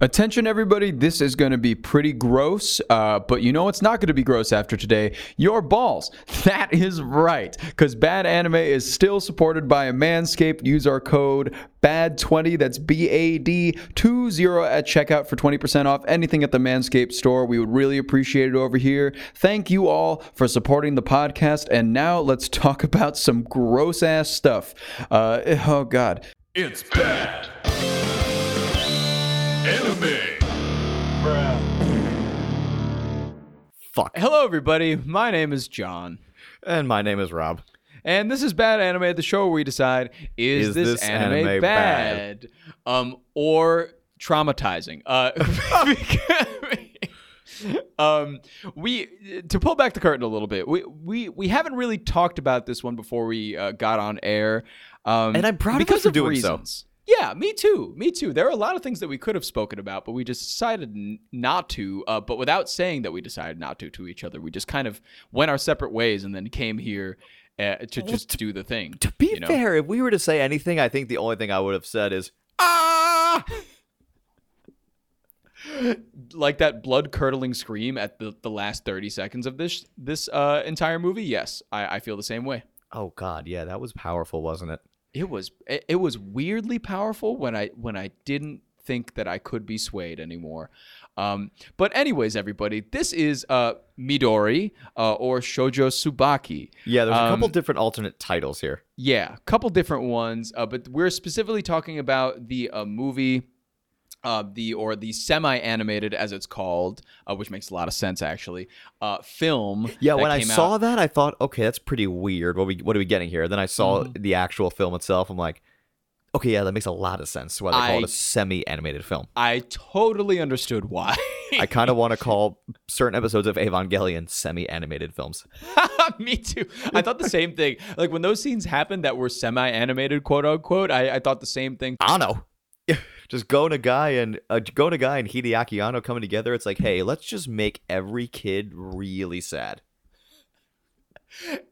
Attention, everybody. This is going to be pretty gross, uh, but you know what's not going to be gross after today? Your balls. That is right, because Bad Anime is still supported by a Manscaped. Use our code BAD20, that's B A D 20 at checkout for 20% off anything at the Manscaped store. We would really appreciate it over here. Thank you all for supporting the podcast. And now let's talk about some gross ass stuff. Uh, oh, God. It's bad. Fuck. Hello, everybody. My name is John. And my name is Rob. And this is Bad Anime, the show where we decide is, Is this, this anime, anime bad? Um, or traumatizing? Uh, um, we to pull back the curtain a little bit. We we we haven't really talked about this one before we uh, got on air. Um, And I'm proud of us because for doing so. reasons. Yeah, me too. Me too. There are a lot of things that we could have spoken about, but we just decided n- not to. Uh, but without saying that we decided not to to each other, we just kind of went our separate ways and then came here uh, to just do the thing. To be you know? fair, if we were to say anything, I think the only thing I would have said is, ah! like that blood curdling scream at the, the last 30 seconds of this this uh, entire movie yes I, I feel the same way Oh, God. Yeah, that was powerful, wasn't it? It was it, it was weirdly powerful when i when i didn't think that i could be swayed anymore um, but anyways everybody this is uh, midori uh, or shoujo tsubaki Yeah, there's a couple Um, different alternate titles here. Yeah, a couple different ones, uh, but we're specifically talking about the uh, movie, uh, the or the semi-animated, as it's called, uh, which makes a lot of sense actually. Uh, film. Yeah, when I saw out- that, I thought, okay, that's pretty weird. What we what are we getting here? Then I saw Mm-hmm. the actual film itself. I'm like, okay, yeah, that makes a lot of sense. Why they call it I- a semi-animated film. I totally understood why. I kind of want to call certain episodes of Evangelion semi-animated films. Me too. I thought the same thing. Like when those scenes happened that were semi-animated, quote unquote. I, I thought the same thing. I don't know. Just Go Nagai and uh, Go Nagai and Hideaki Anno coming together. It's like, hey, let's just make every kid really sad.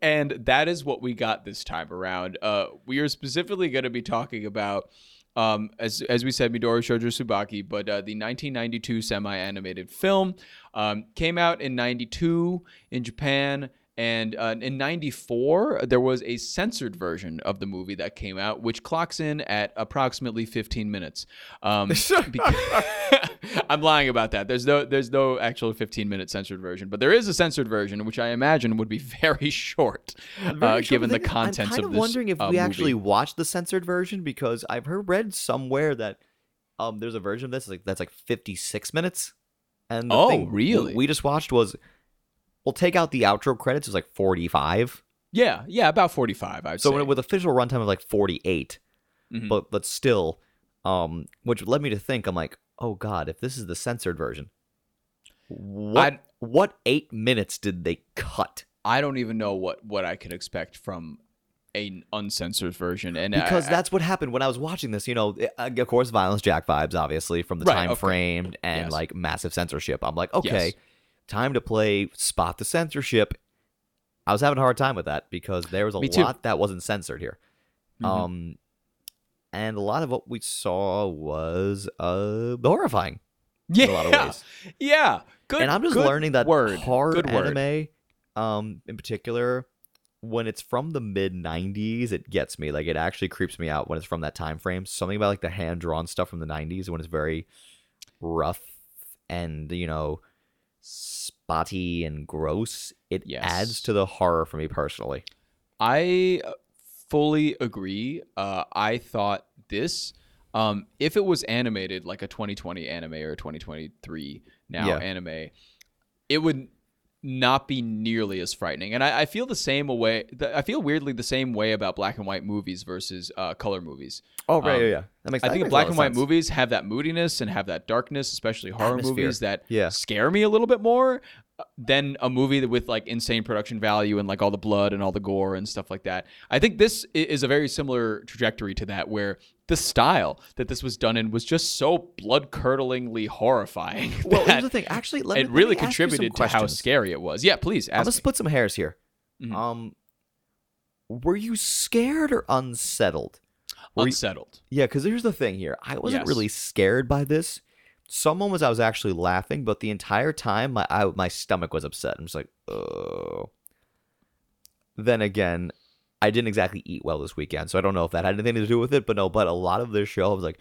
and that is what we got this time around. Uh, we are specifically going to be talking about, um, as as we said, Midori Shoujo Tsubaki, but uh, the 1992 semi-animated film um, came out in '92 in Japan. And uh, in '94, there was a censored version of the movie that came out, which clocks in at approximately 15 minutes. Um, beca- I'm lying about that. There's no, there's no actual 15 minute censored version, but there is a censored version, which I imagine would be very short, uh, Very sure, given the then contents I'm kind of of this. wondering if uh, we movie. actually watched the censored version because I've heard read somewhere that um there's a version of this like that's like 56 minutes. And the Oh, thing really? We just watched was we'll take out the outro credits. It was like 45. Yeah, yeah, about 45. I'd So say. with official runtime of like 48, Mhm. but but still, um, which led me to think I'm like, oh god, if this is the censored version, what I'd- what eight minutes did they cut? I don't even know what what I could expect from an uncensored version, and Because I- that's what happened when I was watching this. You know, uh, of course, violence jack vibes, obviously from the Right, time okay. frame and Yes. like massive censorship. I'm like, okay, Yes. Time to play spot the censorship. I was having a hard time with that because there was a lot that wasn't censored here. Mhm. Um, and a lot of what we saw was uh horrifying. yeah, a lot of ways. yeah. Good. and I'm just learning that word. hard good word. anime, um, in particular, when it's from the mid '90s, it gets me. Like it actually creeps me out when it's from that time frame. Something about like the hand drawn stuff from the '90s when it's very rough and you know spotty and gross. It Yes. adds to the horror for me personally. I uh, fully agree. Uh, I thought this, um, if it was animated like a 2020 anime or a 2023 now Yeah. anime, it would not be nearly as frightening. And I, I feel the same way. I feel weirdly the same way about black and white movies versus uh, color movies. Oh right, yeah, yeah. That makes. I that think makes black and white sense. movies have that moodiness and have that darkness, especially horror Atmosphere. movies that Yeah. scare me a little bit more uh, than a movie with like insane production value and like all the blood and all the gore and stuff like that. I think this is a very similar trajectory to that where the style that this was done in was just so blood curdlingly horrifying. Well, here's the thing. Actually, let me, it let really me you some contributed to how scary it was. Yeah, please I'm gonna me. split some hairs here. Mhm. Um, were you scared or unsettled? Were you- Unsettled. yeah, because here's the thing here. I wasn't Yes. really scared by this, some moments I was actually laughing, but the entire time my I, my stomach was upset. I'm just like, oh. Then again, I didn't exactly eat well this weekend, so I don't know if that had anything to do with it. But no, but a lot of this show I was like,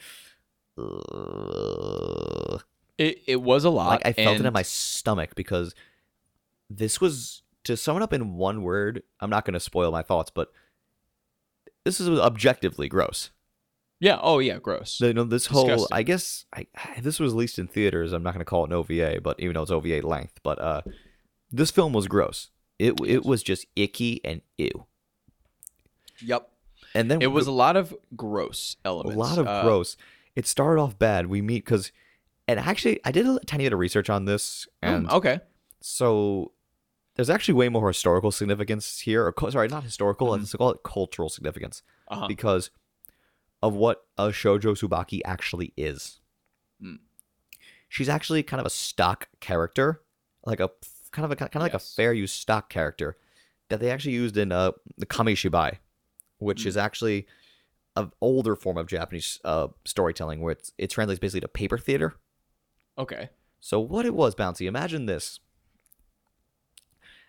ugh. It it was a lot. like I felt it in my stomach because this was to sum it up in one word. I'm not going to spoil my thoughts, but this is objectively gross. Yeah. Oh yeah. Gross. You know, this whole Disgusting. I guess I this was released in theaters. I'm not going to call it an OVA, but even though it's OVA length, but uh, this film was gross. It it was just icky and ew. Yep. And then It was a lot of gross elements. a lot of Uh, gross. It started off bad. We meet because, and actually, I did a tiny bit of research on this, mm, and okay. so there's actually way more historical significance here. Or sorry, not historical. Mhm. Let's call it cultural significance Uh-huh. because of what a shoujo tsubaki actually is. Mm. She's actually kind of a stock character, like a kind of a kind of like a fair use stock character that they actually used in uh the kamishibai, which Mm. is actually an older form of Japanese uh, storytelling where it's it translates basically to paper theater. Okay. So what it was, Bouncy, imagine this.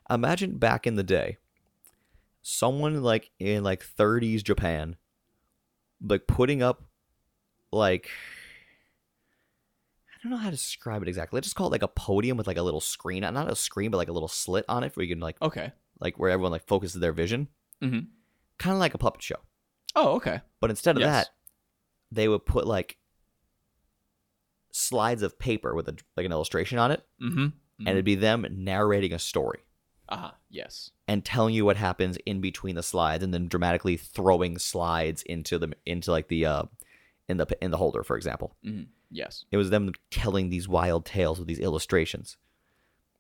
Imagine back in the day, someone like in like 30s Japan, like putting up like I don't know how to describe it exactly. Let's just call it like a podium with like a little screen, not a screen, but like a little slit on it where you can like Okay. like where everyone like focuses their vision. Mm-hmm. Kind of like a puppet show. Oh, okay. But instead of Yes. that, they would put like slides of paper with a like an illustration on it Mm-hmm. and it'd be them narrating a story uh-huh. Yes. and telling you what happens in between the slides and then dramatically throwing slides into the into like the uh in the in the holder for example Mm-hmm. Yes. it was them telling these wild tales with these illustrations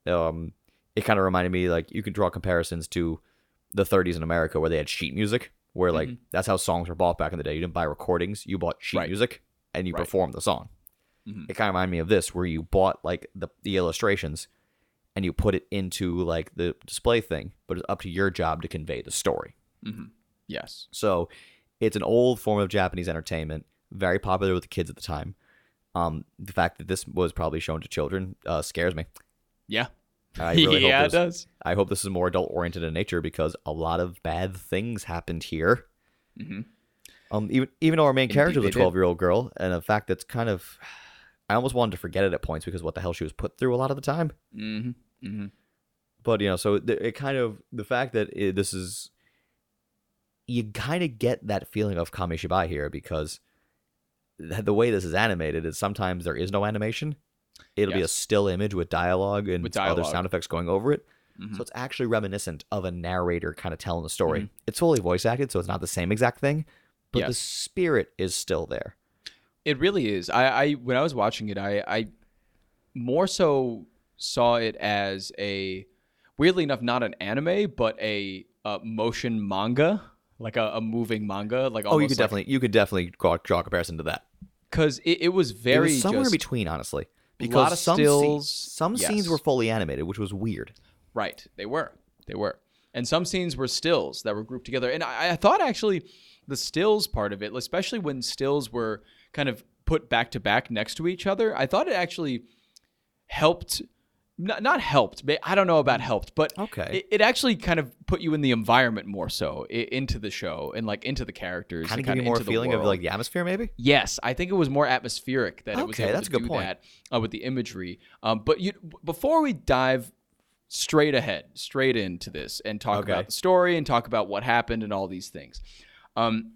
um it kind of reminded me like you can draw comparisons to the 30s in america where they had sheet music where like Mhm. that's how songs were bought back in the day you didn't buy recordings you bought sheet Right. music and you Right. performed the song Mhm. it kind of reminded me of this where you bought like the, the illustrations and you put it into like the display thing but it's up to your job to convey the story Mm-hmm. Yes. so it's an old form of japanese entertainment very popular with the kids at the time um, the fact that this was probably shown to children uh, scares me Yeah. I really yeah, hope it this, does. i hope this is more adult oriented in nature because a lot of bad things happened here Mm-hmm. um, even even though our main character they a twelve year old girl, and a fact that's kind of, I almost wanted to forget it at points because what the hell she was put through a lot of the time. Mm-hmm. Mm-hmm. But you know, so th- it kind of the fact that it, this is, you kind of get that feeling of Kamishibai here because the way this is animated is sometimes there is no animation. It'll be a still image with dialogue and With other sound effects going over it. Mhm. So it's actually reminiscent of a narrator kind of telling the story. Mhm. It's fully voice acted, so it's not the same exact thing, but the spirit is still there. It really is. I, I when I was watching it, I, I more so saw it as a weirdly enough not an anime, but a, uh motion manga, like a, a moving manga. Like Oh, you could definitely you could definitely draw, draw a comparison to that. because it, it was It very was somewhere just, in between, honestly, because lot of some stills, scenes, some scenes were fully animated, which was weird. Right. They were. They were. And some scenes were stills that were grouped together. And I, I thought actually the stills part of it, especially when stills were kind of put back to back next to each other, I thought it actually helped. Not, not helped, but I don't know about helped, but Okay. it, it actually kind of put you in the environment more so i- into the show and like into the characters, Kind of give you more feeling of like the atmosphere, maybe. Yes, I think it was more atmospheric that it was Okay, able that's to a good do point. that uh, with the imagery. Um, but you, before we dive straight ahead, straight into this, and talk Okay. about the story and talk about what happened and all these things, um,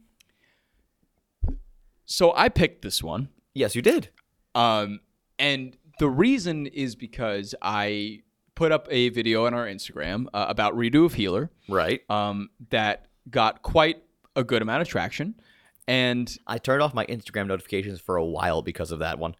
so I picked this one, Yes, you did. um, and the reason is because I put up a video on our Instagram uh, about Redo of Healer Right. um, that got quite a good amount of traction, and I turned off my Instagram notifications for a while because of that one.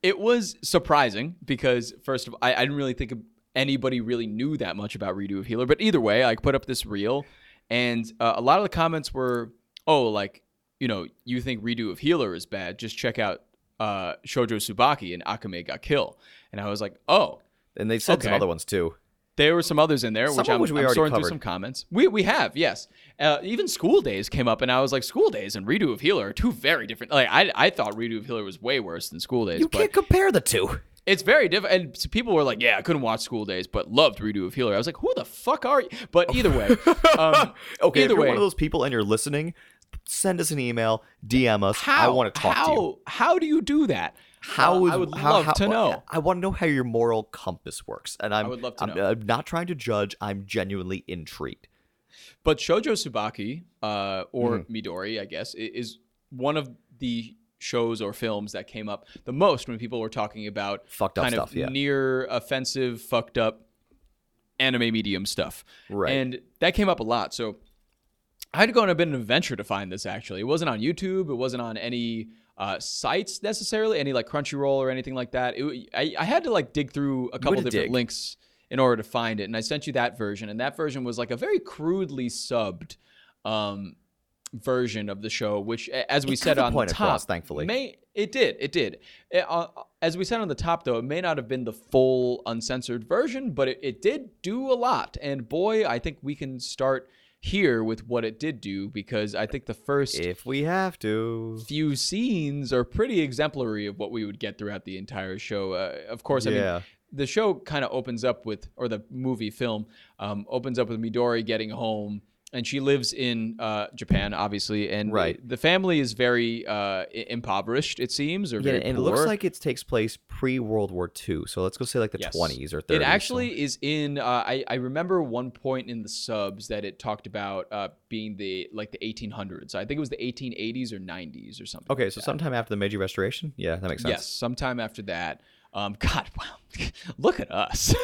It was surprising because first of all, I, I didn't really think anybody really knew that much about Redo of Healer. But either way, I put up this reel, and uh, a lot of the comments were, "Oh, like you know, you think Redo of Healer is bad? Just check out uh, Shoujo Tsubaki and Akame ga Kill." And I was like, "Oh, And they said some other ones too. There were some others in there, Some which I'm, which we I'm sorting through some comments. We we have, yes. Uh, even School Days came up, and I was like, School Days and Redo of Healer are two very different. Like I I thought Redo of Healer was way worse than School Days, You can't compare the two. it's very different. And so people were like, "Yeah, I couldn't watch School Days, but loved Redo of Healer." I was like, "Who the fuck are you?" But either way, um, Okay, if either you're way, one of those people and you're listening, send us an email, DM us. how I want to talk how, to you. How do you do that? How Uh, I would how- love how- to know. I want to know how your moral compass works, and I'm would love to I'm, know. I'm not trying to judge. I'm genuinely intrigued. But Shoujo Tsubaki, uh, or Mm-hmm. Midori, I guess, is one of the shows or films that came up the most when people were talking about Fucked up kind stuff, of yeah. near offensive, fucked up anime medium stuff. Right. And that came up a lot. So I had to go on a bit of an adventure to find this actually. It wasn't on YouTube, it wasn't on any uh, sites necessarily, any like Crunchyroll or anything like that. It, I, I had to like dig through a couple different dig. links in order to find it. And I sent you that version. And that version was like a very crudely subbed um, version of the show, which, as we It said on the top, across, thankfully. may it did, it did. It, uh, as we said on the top, though, it may not have been the full uncensored version, but it, it did do a lot. And boy, I think we can start here with what it did do because I think the first If we have to, few scenes are pretty exemplary of what we would get throughout the entire show. Uh, of course, I mean, the show kind of opens up with, or the movie film um, opens up with Midori getting home, and she lives in uh, Japan, obviously, and Right. the family is very uh, impoverished, it seems, or yeah, very and it looks like it takes place pre World War II. So let's go say like the Yes. 20s or 30s. It so- actually is in. Uh, I I remember one point in the subs that it talked about uh, being the like the 1800s. I think it was the 1880s or 90s or something. Okay, like so that. sometime after the Meiji Restoration. Yeah, that makes sense. Yes, sometime after that. Um, God, wow, look at us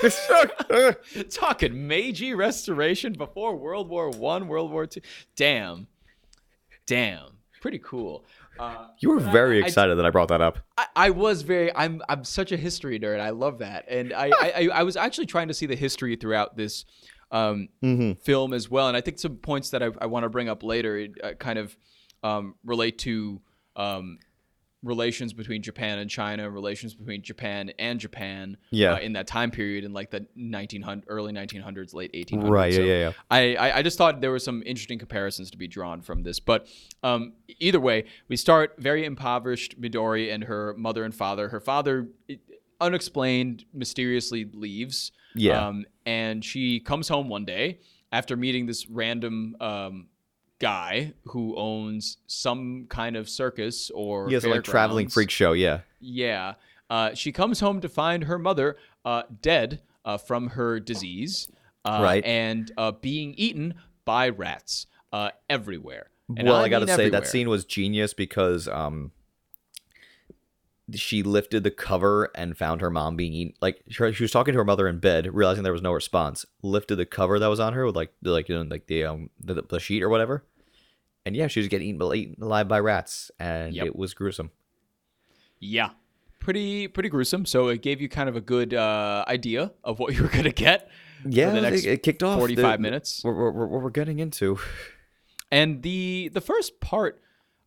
talking Meiji Restoration before World War One, World War Two. Damn, damn, pretty cool. Uh, You were very I- excited that I brought that up. I, I was very. I'm. I'm such a history nerd. I love that, and I. I, I, I was actually trying to see the history throughout this um, Mm-hmm. film as well, and I think some points that I, I want to bring up later uh, kind of um, relate to um, relations between Japan and China, relations between Japan and Japan. Yeah. Uh, in that time period, in like the 1900, early 1900s, late 1800s. Right, yeah, So yeah, yeah. I, I, I just thought there were some interesting comparisons to be drawn from this. But um, either way, we start very impoverished Midori and her mother and father. Her father, it- unexplained, mysteriously leaves. Yeah. Um, and she comes home one day after meeting this random um, guy who owns some kind of circus or He has a like traveling freak show. Yeah. Yeah. Uh, she comes home to find her mother uh, dead uh, from her disease, uh, Right. and uh, being eaten by rats uh, everywhere. And well, I, gotta say everywhere. that scene was genius because um, she lifted the cover and found her mom being eaten. Like she, she was talking to her mother in bed, realizing there was no response. Lifted the cover that was on her with like the, like you know like the um the, the sheet or whatever, and yeah, she was getting eaten, eaten alive by rats, and Yep. it was gruesome. Yeah. Pretty pretty gruesome. So it gave you kind of a good uh, idea of what you were gonna get. Yeah, the it- next it kicked off 45 minutes. What we're, we're, we're getting into. And the the first part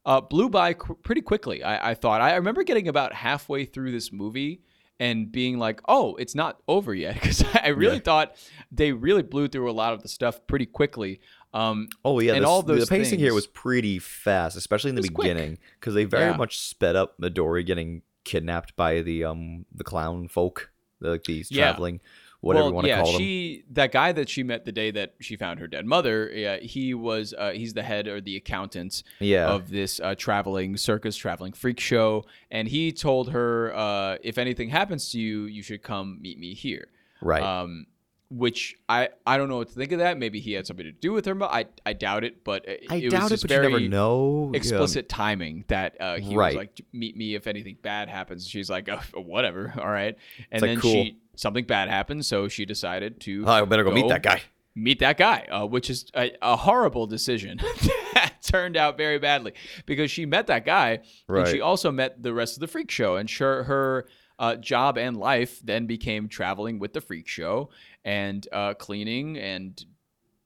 uh, blew by qu- pretty quickly. I, I thought. I remember getting about halfway through this movie and being like, "Oh, it's not over yet," because I really Yeah. thought they really blew through a lot of the stuff pretty quickly. Um, Oh yeah, And this- all the those pacing here was pretty fast, especially in the It was quick. beginning, because they very Yeah. much sped up Midori getting kidnapped by the um the clown folk, like these Yeah. traveling, whatever well, you want to yeah, call them. she that guy that she met the day that she found her dead mother. Yeah, he was uh, he's the head or the accountant Yeah, of this uh, traveling circus, traveling freak show, and he told her, uh, if anything happens to you, you should come meet me here. right. Um, which I I don't know what to think of that. Maybe he had something to do with her. mo- I I doubt it, but it, I it doubt was it, just but you very never know. Yeah. explicit timing that uh, he Right. was like, "Meet me if anything bad happens." She's like, oh, "Whatever, all right." And like, then cool. she something bad happens, so she decided to Oh, I better go, meet that guy. meet that guy, uh, which is a, a horrible decision that turned out very badly because she met that guy and she also met the rest of the freak show, and sure, her uh, job and life then became traveling with the freak show and uh, cleaning and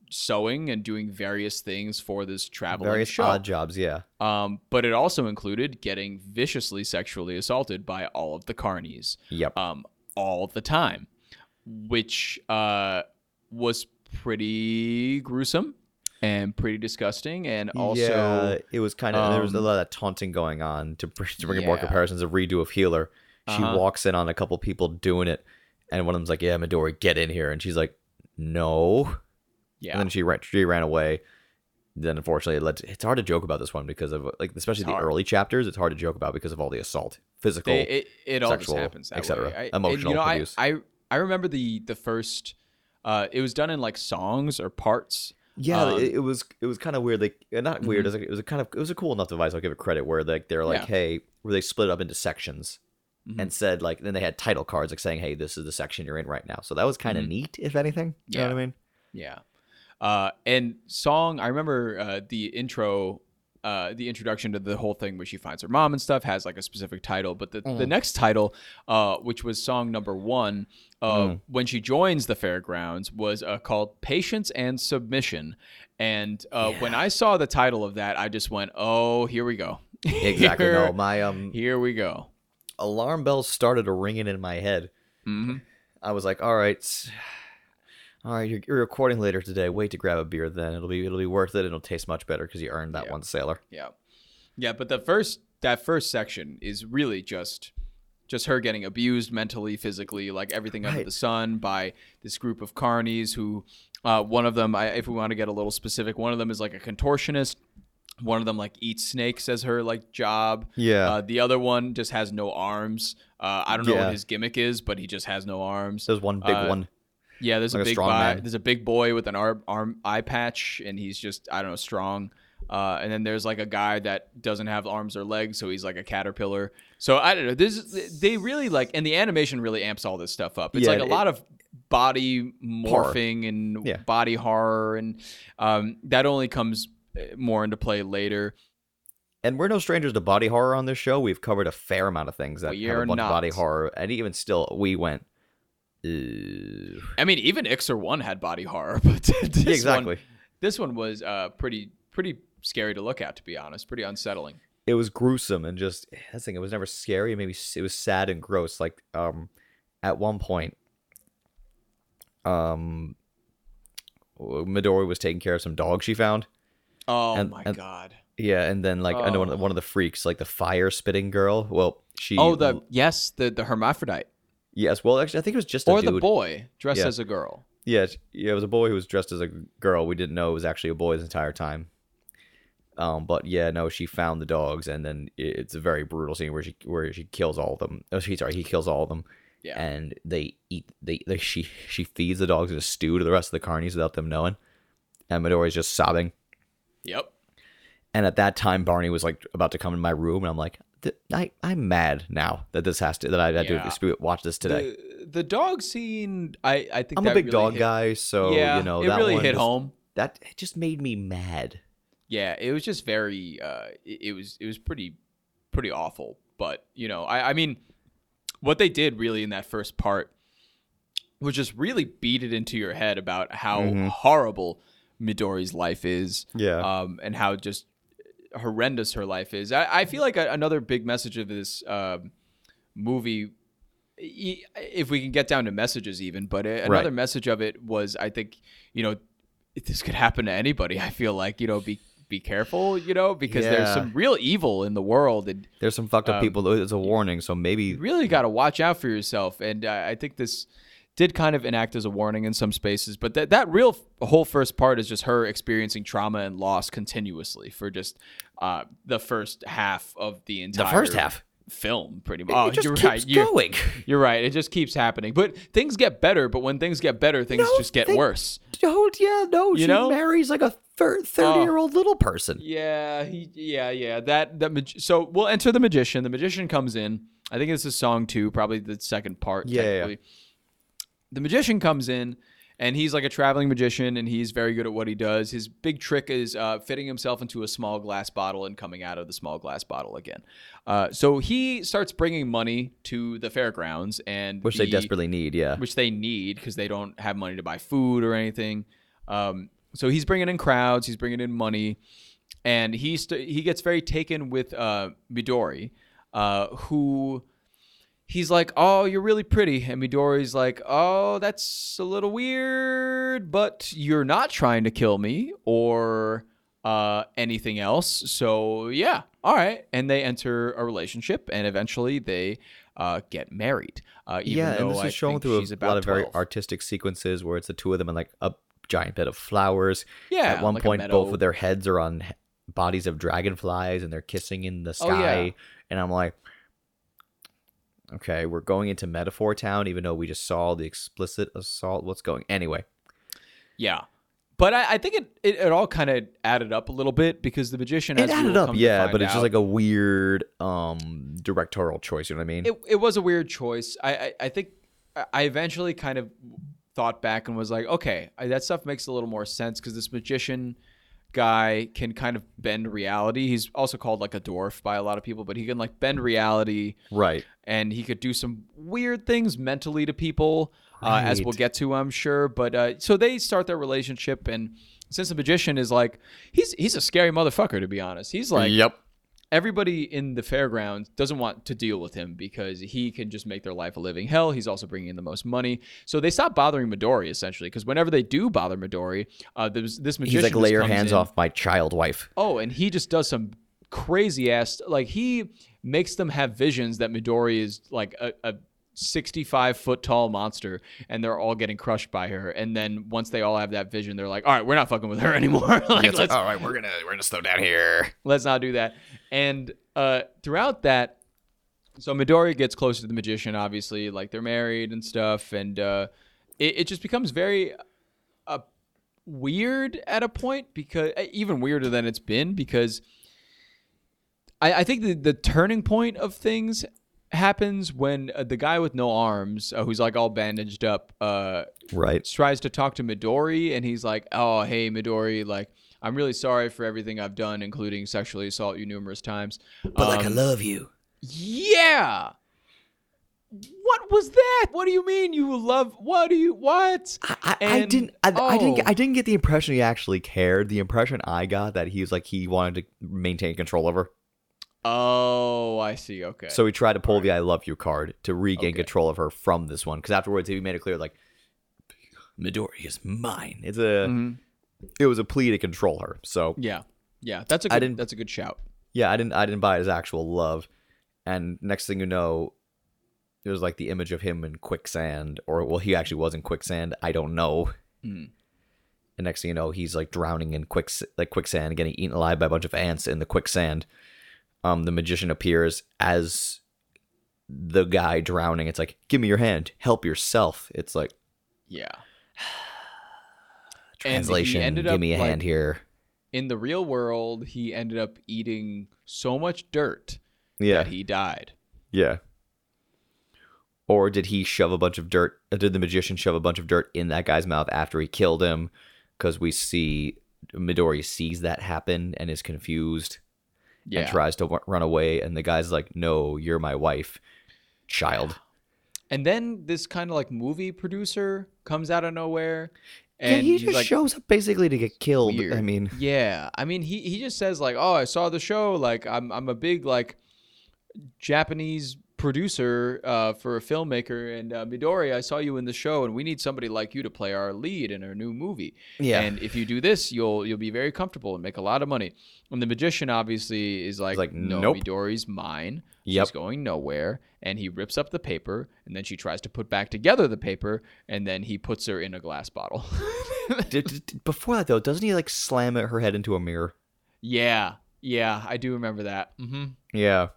sewing and doing various things for this traveling Various show. odd jobs. Yeah. Um, but it also included getting viciously sexually assaulted by all of the carnies Yep. um, all the time. which uh, was pretty gruesome and pretty disgusting, and also yeah, it was kind of there was a um, lot of taunting going on to, to bring in more comparisons of redo of healer. She Uh-huh. walks in on a couple people doing it, and one of them's like, "Yeah, Midori, get in here," and she's like, "No," yeah, and then she ran, she ran away. Then unfortunately, it led to, it's hard to joke about this one because of like especially It's the hard. early chapters. It's hard to joke about because of all the assault, physical. They, it, it all sexual, just happens that et cetera. way. I- and, Emotional you know, I, abuse. I I remember the the first. Uh, it was done in like songs or parts. Yeah, Um, it, it was it was kind of weird. Like uh, not weird. Mhm. It was, like, it was a kind of it was a cool enough device. I'll give it credit. Where like they're like, Yeah. hey, where they split it up into sections Mhm. and said like then they had title cards like saying, hey, this is the section you're in right now. So that was kind of Mhm. neat, if anything. You know what I mean? Yeah. Uh, and song, I remember uh, the intro, uh, the introduction to the whole thing where she finds her mom and stuff has like a specific title. But the, the Mm. next title, uh, which was song number one, uh, Mm. when she joins the fairgrounds, was uh, called Patience and Submission. And uh, when I saw the title of that, I just went, oh, here we go. Exactly. here, no, my um here we go. Alarm bells started ringing in my head. hmm I was like, all right, all right, you're, you're recording later today. Wait to grab a beer then. It'll be it'll be worth it. It'll taste much better because you earned that Yeah. one sailor. Yeah. Yeah, but the first that first section is really just just her getting abused mentally, physically, like everything under the sun by this group of carnies who uh, one of them I, if we want to get a little specific, one of them is like a contortionist. One of them like eats snakes as her like job. Yeah. Uh, the other one just has no arms. Uh, I don't know Yeah. what his gimmick is, but he just has no arms. There's one big uh, one. Yeah, there's Like a a big guy. man. There's a big boy with an arm, arm eye patch, and he's just I don't know strong. Uh, and then there's like a guy that doesn't have arms or legs, so he's like a caterpillar. So I don't know. This they really like, and the animation really amps all this stuff up. It's Yeah, like a it- lot of body morphing and Yeah. body horror, and um, that only comes more into play later. And we're no strangers to body horror on this show. We've covered a fair amount of things that We have are a bunch of body horror, and even still, we went. "Ew." I mean, even Ixer one had body horror, but this Yeah, exactly. one, this one was uh, pretty pretty scary to look at, to be honest. Pretty unsettling. It was gruesome and just that thing. It was never scary. Maybe it was sad and gross. Like um, at one point, um, Midori was taking care of some dogs she found. Oh And- my and- god. Yeah, and then like I know one of, the, Oh. one of the freaks, like the fire spitting girl. Well, she. Oh, the yes, the the hermaphrodite, yes. Well, actually, I think it was just a or dude. the boy dressed Yeah. as a girl. Yeah, yeah, it was a boy who was dressed as a girl. We didn't know it was actually a boy this entire time. Um, but yeah, no, she found the dogs, and then it's a very brutal scene where she where she kills all of them. Oh, she sorry, he kills all of them, Yeah. and they eat. They, they she she feeds the dogs in a stew to the rest of the carnies without them knowing, and Midori's just sobbing. Yep. And at that time, Barney was like about to come in my room, and I'm like, I I'm mad now that this has to that I had Yeah. to watch this today. The, the dog scene, I I think I'm that a big really dog hit- guy, so yeah, you know it that really hit just- home. That it just made me mad. Yeah, it was just very. Uh, it, it was it was pretty pretty awful. But you know, I I mean, what they did really in that first part was just really beat it into your head about how Mhm. horrible Midori's life is. Yeah. um, and how just horrendous her life is. I, I feel like a, another big message of this um, movie, e- if we can get down to messages, even, but a- another Right. message of it was, I think, you know, this could happen to anybody. I feel like, you know, be be careful, you know, because there's some real evil in the world, and There's some fucked up um, people. It's a warning, so maybe you really got to watch out for yourself. And uh, I think this did kind of enact as a warning in some spaces, but that that real whole first part is just her experiencing trauma and loss continuously for just uh, the first half of the the entire first half. film, pretty much. it Oh, just you're keeps right. You're, going. you're right. It just keeps happening, but things get better. But when things get better, things No, just get they- worse. Oh yeah, no, You she know? marries like a thirty-year-old little person. Yeah, he, yeah, yeah. That that so we'll enter the magician. The magician comes in. I think this is song two, probably the second part. Yeah, yeah. The magician comes in, and he's like a traveling magician, and he's very good at what he does. His big trick is uh, fitting himself into a small glass bottle and coming out of the small glass bottle again. Uh, so he starts bringing money to the fairgrounds, and Which they desperately need. Yeah. which they need because they don't have money to buy food or anything. Um, so he's bringing in crowds, he's bringing in money, and he st- he gets very taken with uh, Midori, uh, who he's like, "Oh, you're really pretty," and Midori's like, "Oh, that's a little weird, but you're not trying to kill me or uh, anything else." So yeah, all right, and they enter a relationship, and eventually they uh, get married. Uh, even yeah, and this I is shown through a lot of very artistic sequences where it's the two of them in like a giant bed of flowers. yeah. At one like point, both of their heads are on bodies of dragonflies, and they're kissing in the sky. Oh, yeah. sky. And I'm like, okay, we're going into metaphor town, even though we just saw the explicit assault. What's going? Anyway, Yeah. But I, I think it, it, it all kind of added up a little bit because the magician it added up, yeah, but it's just like a weird um directorial choice. You know what I mean? it, it was a weird choice. I, I, I think I- I eventually kind of thought back and was like, okay, I, that stuff makes a little more sense because this magician guy can kind of bend reality. He's also called like a dwarf by a lot of people, but he can like bend reality right. and he could do some weird things mentally to people, uh, as we'll get to, I'm sure. But uh, so they start their relationship, and since the magician is like, he's he's a scary motherfucker to be honest. He's like, yep. Everybody in the fairgrounds doesn't want to deal with him because he can just make their life a living hell. He's also bringing in the most money. So they stop bothering Midori essentially because whenever they do bother Midori, uh, there's this magician. He's like, lay your hands in- off my child wife. Oh, and he just does some crazy ass like he makes them have visions that Midori is like a, a 65 foot tall monster and they're all getting crushed by her. And then once they all have that vision they're like all right we're not fucking with her anymore. Like, like, all right, we're gonna we're gonna slow down here. let's not do that. And uh throughout that so Midori gets closer to the magician obviously like they're married and stuff and uh it, it just becomes very uh, weird at a point because uh, even weirder than it's been because I, I think the, the turning point of things happens when uh, the guy with no arms uh, who's like all bandaged up uh Right. tries to talk to Midori and he's like, "Oh, hey Midori, like I'm really sorry for everything I've done, including sexually assault you numerous times." But um, like, I love you. yeah. What was that? What do you mean you love? What do you what? I, I, I didn't I, I didn't oh. I didn't get the impression he actually cared. The impression I got that he was like he wanted to maintain control of her. Oh, I see. Okay. So he tried to pull the "I love you" card to regain Okay. control of her from this one. Because afterwards he made it clear like Midori is mine. It's a Mhm. it was a plea to control her. So yeah, yeah, that's a good, I didn't- that's a good shout. yeah, I didn't I didn't buy his actual love. And next thing you know, it was like the image of him in quicksand, or well, he actually was in quicksand. I don't know. Mm. And next thing you know, he's like drowning in quick like quicksand, getting eaten alive by a bunch of ants in the quicksand. Um, the magician appears as the guy drowning. It's like, give me your hand, help yourself. It's like Yeah. Translation, give up, me a hand here. In the real world, he ended up eating so much dirt Yeah, that he died. yeah. Or did he shove a bunch of dirt? uh, Did the magician shove a bunch of dirt in that guy's mouth after he killed him? Because we see Midori sees that happen and is confused. Yeah. and tries to w- run away and the guy's like no you're my wife child And then this kind of like movie producer comes out of nowhere, yeah, and he just like, shows up basically to get killed i mean yeah. I mean, he he just says like, "Oh, I saw the show. Like, I'm I'm a big like Japanese producer uh, for a filmmaker, and uh, Midori, I saw you in the show, and we need somebody like you to play our lead in our new movie. Yeah. And if you do this, you'll you'll be very comfortable and make a lot of money. And the magician obviously is like, like, no, nope. Midori's mine. Yep. She's going nowhere. And he rips up the paper, and then she tries to put back together the paper, and then he puts her in a glass bottle. Before that though doesn't he like slam her head into a mirror yeah, yeah, I do remember that. hmm yeah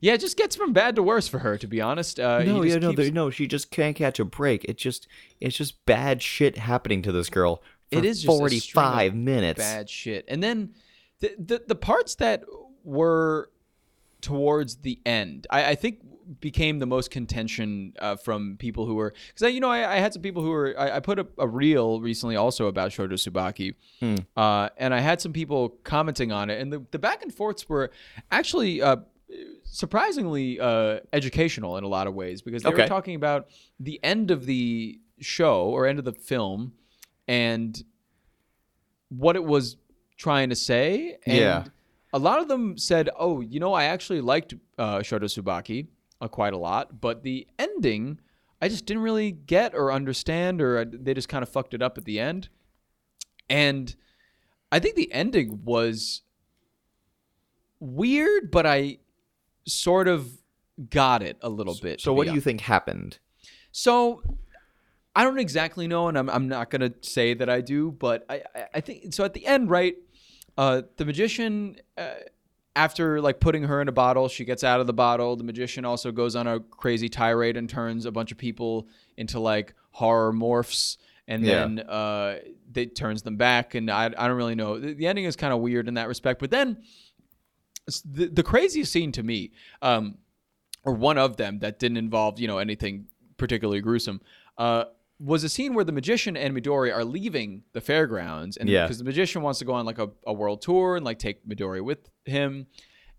Yeah, it just gets from bad to worse for her, to be honest. Uh, no yeah no keeps- there- no she just can't catch a break it just it's just bad shit happening to this girl for It is 45 minutes bad shit. And then the the, the parts that were towards the end, I, I think became the most contention uh, from people who were because you know I, I had some people who were I, I put a, a reel recently also about Shoujo Tsubaki, Hmm. uh, and I had some people commenting on it, and the, the back and forths were actually. Uh, surprisingly uh, educational in a lot of ways because they were talking about the end of the show or end of the film and what it was trying to say. And Yeah. a lot of them said, "Oh, you know, I actually liked uh, Shoujo Tsubaki. uh, quite a lot, but the ending I just didn't really get or understand, or I, they just kind of fucked it up at the end. And I think the ending was weird, but I sort of got it a little bit. So what do you think happened? so I don't exactly know, and I'm, I'm not gonna say that I do, but I, I, I think so. At the end, right, uh, the magician, uh, after like putting her in a bottle, she gets out of the bottle. The magician also goes on a crazy tirade and turns a bunch of people into like horror morphs, and Yeah. then uh, they turns them back. And I, I don't really know. The, the ending is kind of weird in that respect, but then the, the craziest scene to me. Um, or one of them that didn't involve you know anything particularly gruesome uh, was a scene where the magician and Midori are leaving the fairgrounds and Yeah. because the magician wants to go on like a, a world tour and like take Midori with him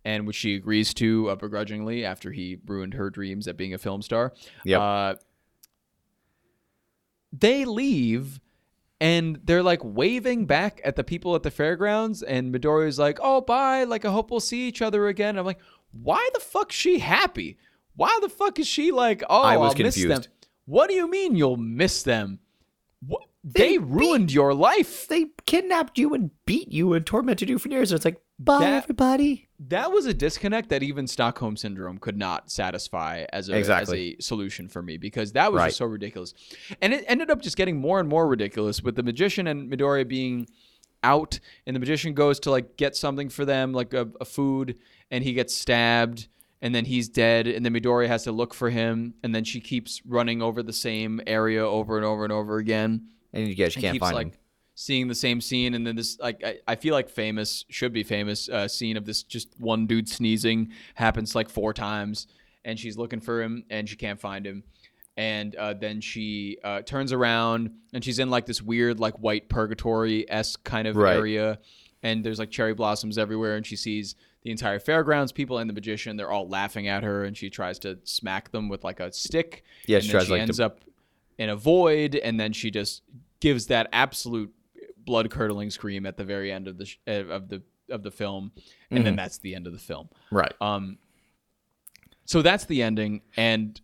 and which she agrees to uh, begrudgingly after he ruined her dreams at being a film star Yep. uh, they leave and they're like waving back at the people at the fairgrounds and Midori's like, "Oh, bye. Like I hope we'll see each other again." I'm like, "Why the fuck's she happy? Why the fuck is she like, "Oh, I was will miss them." What do you mean you'll miss them? What? They They, ruined your life. They kidnapped you and beat you and tormented you for years. And it's like, bye, That- everybody. That was a disconnect that even Stockholm syndrome could not satisfy as a Exactly. as a solution for me because that was Right. just so ridiculous. And it ended up just getting more and more ridiculous with the magician and Midoriya being out and the magician goes to like get something for them like a, a food and he gets stabbed and then he's dead and then Midoriya has to look for him and then she keeps running over the same area over and over and over again And you guys can't keeps find like them. seeing the same scene and then this like I, I feel like famous should be famous uh, scene of this just one dude sneezing happens like four times and she's looking for him and she can't find him and uh, then she uh, turns around and she's in like this weird like white purgatory esque kind of Right. area and there's like cherry blossoms everywhere and she sees the entire fairgrounds people and the magician they're all laughing at her and she tries to smack them with like a stick Yeah, and she then tries, she like, to- ends up in a void and then she just gives that absolute blood curdling scream at the very end of the sh- uh, of the of the film and Mm-hmm. then that's the end of the film Right. um so that's the ending and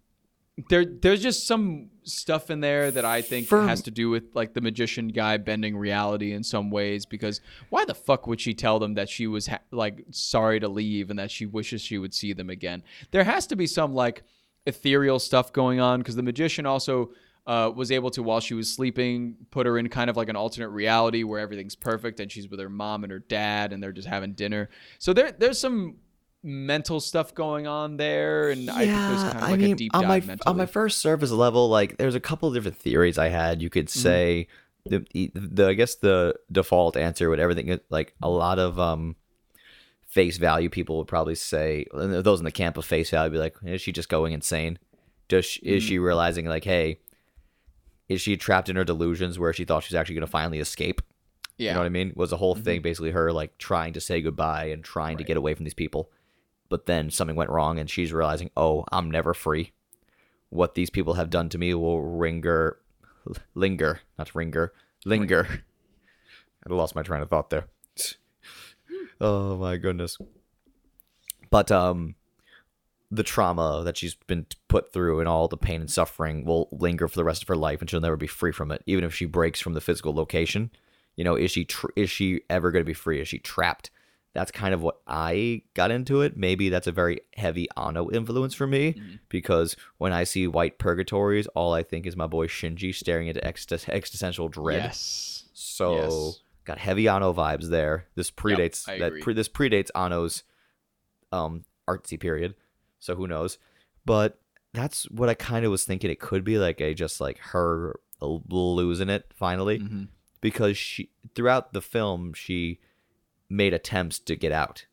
there there's just some stuff in there that I think For- has to do with like the magician guy bending reality in some ways because why the fuck would she tell them that she was ha- like sorry to leave and that she wishes she would see them again there has to be some like ethereal stuff going on because the magician also uh, was able to while she was sleeping put her in kind of like an alternate reality where everything's perfect and she's with her mom and her dad and they're just having dinner so there there's some mental stuff going on there and yeah, I think there's kind of like a deep dive on my mentally. on my first surface level, like there's a couple of different theories I had. You could Mm-hmm. say the, the I guess the default answer would everything like a lot of um face value people would probably say those in the camp of face value would be like is she just going insane? Does she, is Mm. she realizing like hey is she trapped in her delusions where she thought she was actually going to finally escape? yeah Mm-hmm. You know what I mean? Was the whole thing basically her like trying to say goodbye and trying to get away from these people, but then something went wrong and she's realizing, oh, I'm never free. What these people have done to me will linger, linger, not ringer, linger. I lost my train of thought there. oh my goodness. But um, the trauma that she's been put through and all the pain and suffering will linger for the rest of her life and she'll never be free from it even if she breaks from the physical location. You know is she tr- is she ever going to be free? Is she trapped? That's kind of what i got into it. Maybe that's a very heavy anno influence for me because when i see white purgatories all i think is my boy shinji staring into exist- existential dread. Yes. So Yes. got heavy Anno vibes there. This predates I that pre- this predates Anno's um artsy period. So who knows? But that's what I kind of was thinking it could be like a just like her losing it finally Mhm. because she throughout the film she made attempts to get out.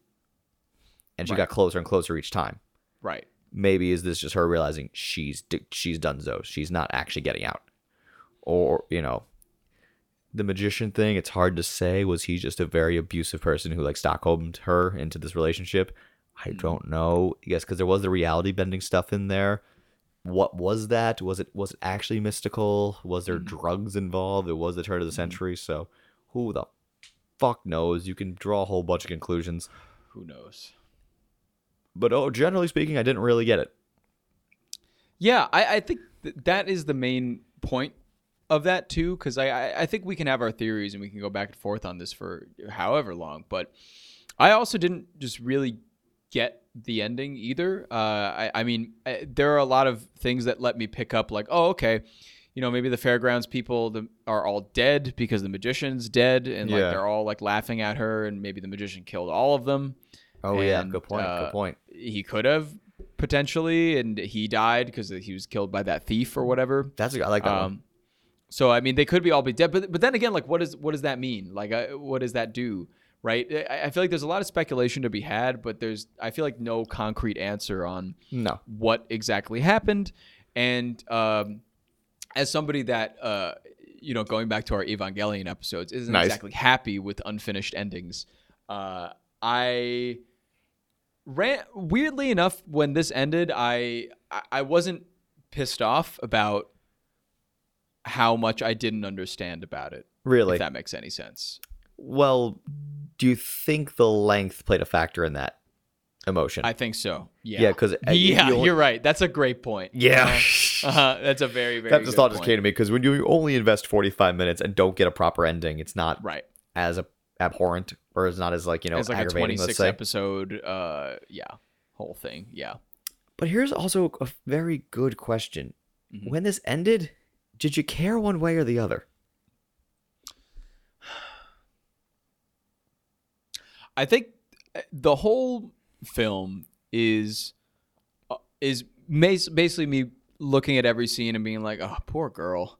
And she Right. got closer and closer each time. right Maybe is this just her realizing she's she's done so. She's not actually getting out. Or, you know, the magician thing, it's hard to say. Was he just a very abusive person who like Stockholmed her into this relationship? I hmm. don't know. Yes, because there was the reality bending stuff in there. What was that? Was it was it actually mystical? Was there hmm. drugs involved? It was the turn of the hmm. century. So who the fuck knows? You can draw a whole bunch of conclusions. who knows But oh, generally speaking, I didn't really get it. Yeah, I, I think th- that is the main point of that too, because I, I I think we can have our theories and we can go back and forth on this for however long. But I also didn't just really get the ending either. Uh, I I mean, I, there are a lot of things that let me pick up like, oh, okay. You know, maybe the fairgrounds people the, are all dead because the magician's dead, and like Yeah. they're all like laughing at her, and maybe the magician killed all of them. Oh yeah, good point. uh, good point. He could have potentially, and he died because he was killed by that thief or whatever. That's a, I like that one. Um, so I mean, they could be all be dead, but but then again, like, what is what does that mean? Like, uh, what does that do? Right? I, I feel like there's a lot of speculation to be had, but there's I feel like no concrete answer on No. what exactly happened. And um, as somebody that uh, you know, going back to our Evangelion episodes, isn't Nice. exactly happy with unfinished endings. Uh, I ran weirdly enough when this ended. I I- I wasn't pissed off about how much I didn't understand about it. Really? If that makes any sense. Well, do you think the length played a factor in that emotion? I think so. Yeah. yeah, because yeah, you're right. That's a great point. Yeah. Uh-huh. Uh-huh. That's a very very. that just thought just came to me because when you only invest 45 minutes and don't get a proper ending, it's not Right. as a, abhorrent or it's not as like you know it's like a aggravating. 26 Let's say. episode uh yeah whole thing yeah But here's also a very good question: Mhm. When this ended, did you care one way or the other? I think uh, the whole film is uh, is basically me looking at every scene and being like oh poor girl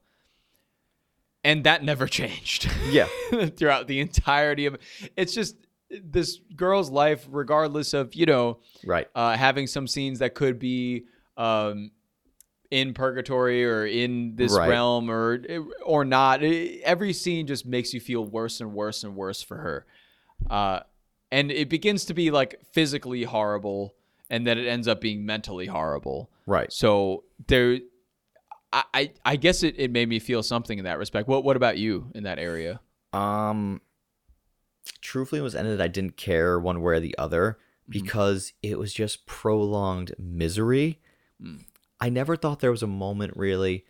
and that never changed Yeah. throughout the entirety of it's just this girl's life regardless of you know Right. uh, having some scenes that could be um, in purgatory or in this Right. realm or or not. Every scene just makes you feel worse and worse and worse for her, uh, and it begins to be like physically horrible, and then it ends up being mentally horrible. Right. So there, I I, I guess it, it made me feel something in that respect. What what about you in that area? Um, truthfully, it was ended. I didn't care one way or the other because it was just prolonged misery. Mm. I never thought there was a moment really.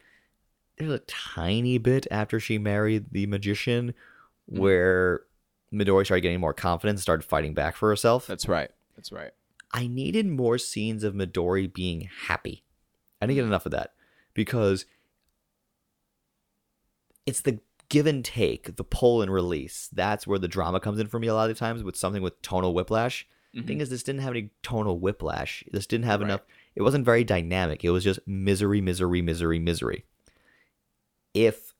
There's a tiny bit after she married the magician Mm. where Midori started getting more confidence, and started fighting back for herself. That's right. That's right. I needed more scenes of Midori being happy. I didn't get enough of that because it's the give and take, the pull and release. That's where the drama comes in for me a lot of the times with something with tonal whiplash. Mhm. Thing is, this didn't have any tonal whiplash. This didn't have Right. enough. It wasn't very dynamic. It was just misery, misery, misery, misery. If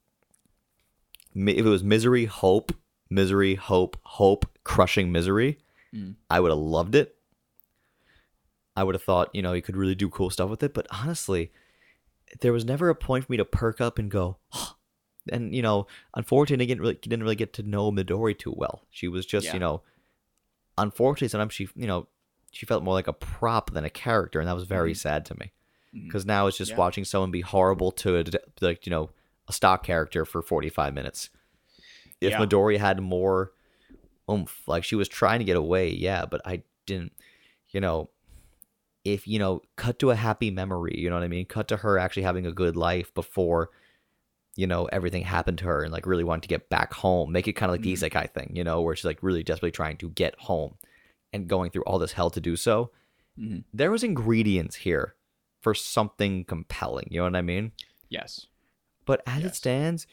if it was misery, hope, misery, hope, hope, crushing misery, Mm. I would have loved it. I would have thought, you know, you could really do cool stuff with it. But honestly, there was never a point for me to perk up and go, and you know, unfortunately, I didn't really, didn't really get to know Midori too well. She was just, Yeah. you know, unfortunately, sometimes she, you know, she felt more like a prop than a character, and that was very Mhm. sad to me. Because now it's just Yeah. watching someone be horrible to, a, like, you know, a stock character for forty five minutes. If Yeah. Midori had more oomph, like she was trying to get away, yeah, but I didn't, you know, if you know, cut to a happy memory, you know what I mean? Cut to her actually having a good life before, you know, everything happened to her and like really wanting to get back home. Make it kind of like Mhm. the isekai thing, you know, where she's like really desperately trying to get home and going through all this hell to do so. Mhm. There was ingredients here for something compelling, you know what I mean? Yes. But as it stands,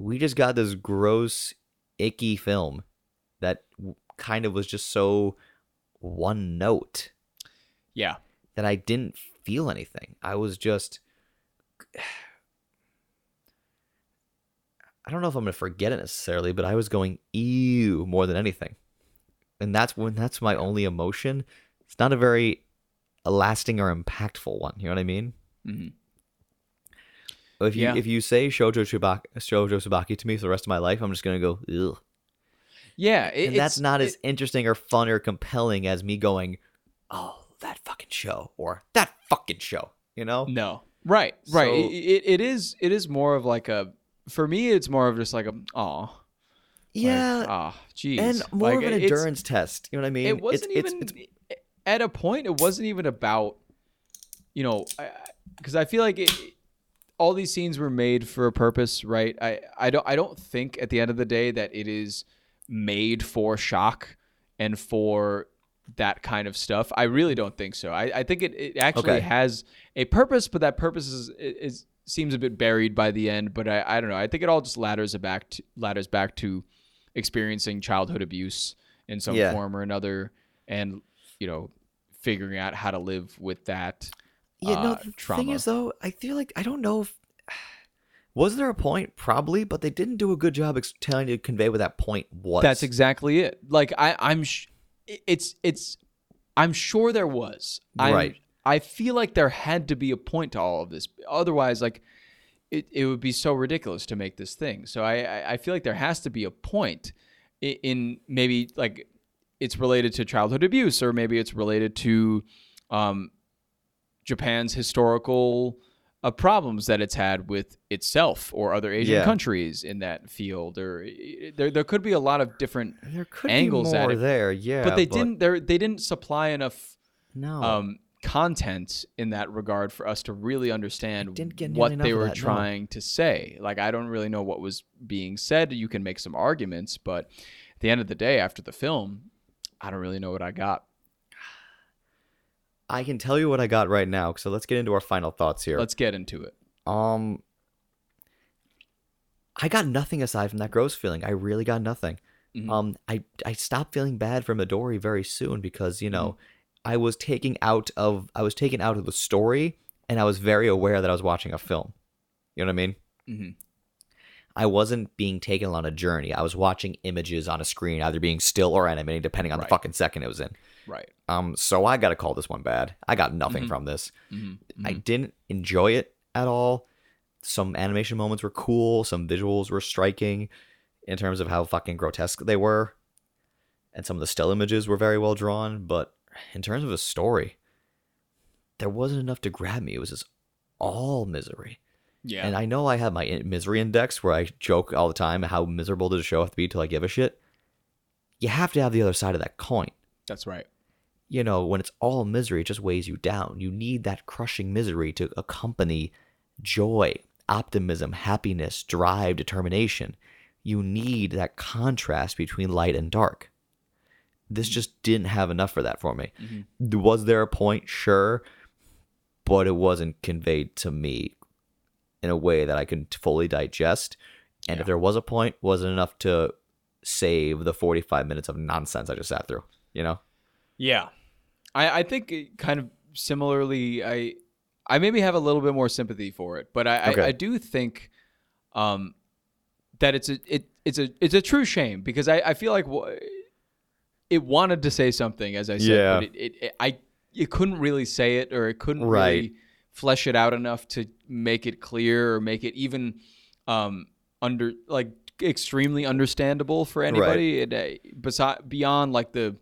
we just got this gross, icky film that kind of was just so one note Yeah. that I didn't feel anything. I was just. I don't know if I'm going to forget it necessarily, but I was going ew more than anything. And that's when that's my only emotion. It's not a very lasting or impactful one. You know what I mean? hmm If you Yeah. if you say Shoujo Tsubaki, Shoujo Tsubaki to me for the rest of my life, I'm just gonna go ugh. Yeah. It, and that's not it- as interesting or fun or compelling as me going, oh that fucking show or that fucking show. You know? No. Right. Right. So- It, it, is. It is more of like a. For me, it's more of just like a. Aw. Yeah, Ah. Jeez. and more Like, of an endurance test. You know what I mean? It wasn't it's, even. It's, it's, at a point, it wasn't even about you know, because I, I, feel like it, all these scenes were made for a purpose, right? I, I don't I don't think at the end of the day that it is made for shock and for that kind of stuff. I really don't think so. I, I think it, it actually Okay. has a purpose, but that purpose is, is seems a bit buried by the end. But I, I don't know. I think it all just ladders it back to ladders back to experiencing childhood abuse in some Yeah. form or another, and you know, figuring out how to live with that. Yeah, no. uh, The thing is, though, I feel like I don't know if was there a point, probably, but they didn't do a good job ex- telling you to convey what that point was. That's exactly it. Like I, I'm, sh- it's, it's, I'm sure there was. I'm, Right. I feel like there had to be a point to all of this. Otherwise, like, it, it would be so ridiculous to make this thing. So I, I, I feel like there has to be a point in, in maybe like it's related to childhood abuse or maybe it's related to, um, Japan's historical uh, problems that it's had with itself or other Asian Yeah. countries in that field, or there there could be a lot of different. there could angles be at more it, there, yeah. but they didn't. They they didn't supply enough No. um, content in that regard for us to really understand what they were that, no. trying to say. Like I don't really know what was being said. You can make some arguments, but at the end of the day, after the film, I don't really know what I got. I can tell you what I got right now. So let's get into our final thoughts here. Let's get into it. Um, I got nothing aside from that gross feeling. I really got nothing. Mhm. Um, I I stopped feeling bad for Midori very soon because you know Mm-hmm. I was taking out of I was taken out of the story and I was very aware that I was watching a film. You know what I mean? Mm-hmm. I wasn't being taken on a journey. I was watching images on a screen, either being still or animating, depending on Right. the fucking second it was in. Right. Um, so I gotta call this one bad. I got nothing Mhm. from this. Mhm. I didn't enjoy it at all. Some animation moments were cool, some visuals were striking in terms of how fucking grotesque they were. And some of the still images were very well drawn, but in terms of the story, there wasn't enough to grab me. It was just all misery. Yeah. And I know I have my misery index where I joke all the time how miserable does a show have to be till I give a shit. You have to have the other side of that coin That's right. You know, when it's all misery, it just weighs you down. You need that crushing misery to accompany joy, optimism, happiness, drive, determination. You need that contrast between light and dark. This just didn't have enough for that for me. Mhm. Was there a point? Sure. But it wasn't conveyed to me in a way that I could fully digest. And Yeah. if there was a point, wasn't enough to save the 45 minutes of nonsense I just sat through, you know? Yeah, I, I think kind of similarly. I I maybe have a little bit more sympathy for it, but I, Okay. I, I do think um, that it's a it, it's a it's a true shame because I, I feel like wha- it wanted to say something as I said, Yeah. but it, it, it I it couldn't really say it or it couldn't Right. really flesh it out enough to make it clear or make it even um, under like extremely understandable for anybody. And, uh, beyond like the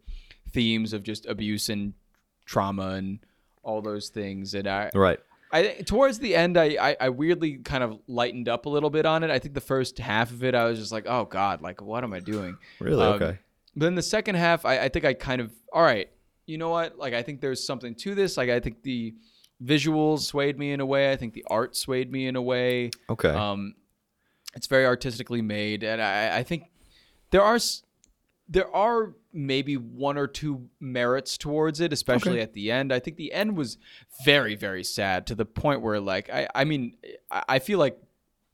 themes of just abuse and trauma and all those things. And I, Right. I towards the end, I, I I weirdly kind of lightened up a little bit on it. I think the first half of it, I was just like, oh god, like what am I doing? Really? Um, okay. But then the second half, I, I think I kind of all right. You know what? Like I think there's something to this. Like I think the visuals swayed me in a way. I think the art swayed me in a way. Okay. Um, it's very artistically made, and I, I think there are s- there are maybe one or two merits towards it, especially Okay. at the end. I think the end was very very sad to the point where like I I mean I, feel like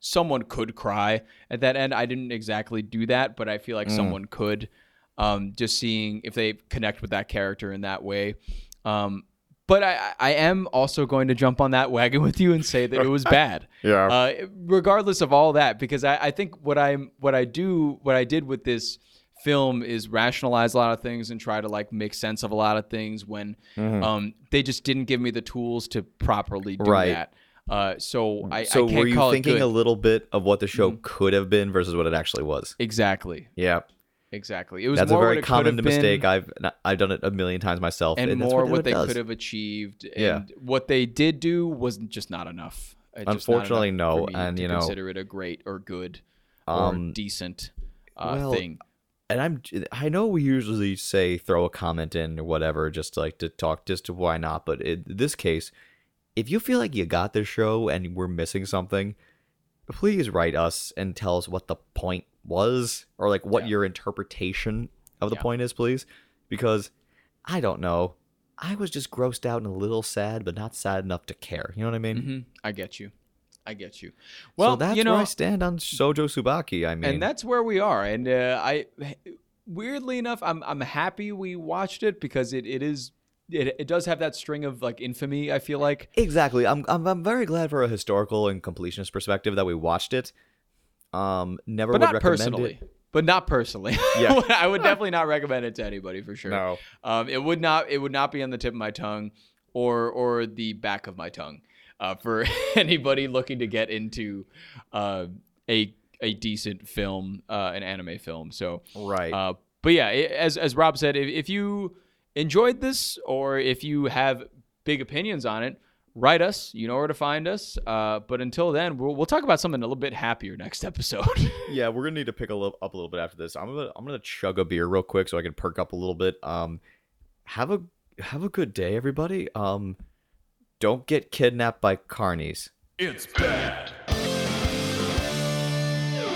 someone could cry at that end. I didn't exactly do that, but I feel like Mm. someone could. Um, just seeing if they connect with that character in that way. Um, but I, I am also going to jump on that wagon with you and say that it was bad yeah. uh, regardless of all that, because I, I think what I'm what I do what I did with this film is rationalize a lot of things and try to like make sense of a lot of things when um, they just didn't give me the tools to properly do Right. that. Uh, so I, so I can't were you thinking a little bit of what the show could have been versus what it actually was? exactly, Yeah. exactly. It was That's a very common mistake. been I've I've done it a million times myself, and that's more what, what, they does. could have achieved. And Yeah. what they did do was just not enough. Uh, just not Unfortunately, enough no, and, you know, consider it a great or good Um, or decent uh, well, thing. And I'm I know we usually say throw a comment in or whatever just to, like to talk just to why not, but in this case, if you feel like you got this show and we're missing something, please write us and tell us what the point was or like what Yeah. your interpretation of the Yeah. point is, please. Because I don't know. I was just grossed out and a little sad, but not sad enough to care. You know what I mean? hmm I get you. I get you. Well, so that's you know, where I stand on Shoujo Tsubaki. I mean, and that's where we are. And uh, I, weirdly enough, I'm I'm happy we watched it because it, it is it, it does have that string of like infamy. I feel like Exactly. I'm, I'm I'm very glad for a historical and completionist perspective that we watched it. Um, never but would not recommend personally. it. But not personally. Yeah. I would definitely not recommend it to anybody for sure. No. Um, it would not. It would not be on the tip of my tongue, or or the back of my tongue, uh, for anybody looking to get into uh, a a decent film, uh, an anime film. So, Right. uh, but yeah, as as Rob said, if, if you enjoyed this, or if you have big opinions on it, write us. You know where to find us. Uh, but until then, we'll we'll talk about something a little bit happier next episode. yeah, we're gonna need to pick a little, up a little bit after this. I'm gonna I'm gonna chug a beer real quick so I can perk up a little bit. Um, have a have a good day, everybody. Um, don't get kidnapped by carnies. It's bad.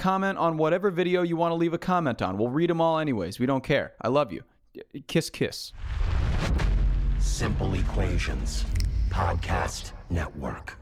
comment on whatever video you want to leave a comment on. We'll read them all anyways. We don't care. I love you. Kiss, kiss. Simple Equations Podcast Network.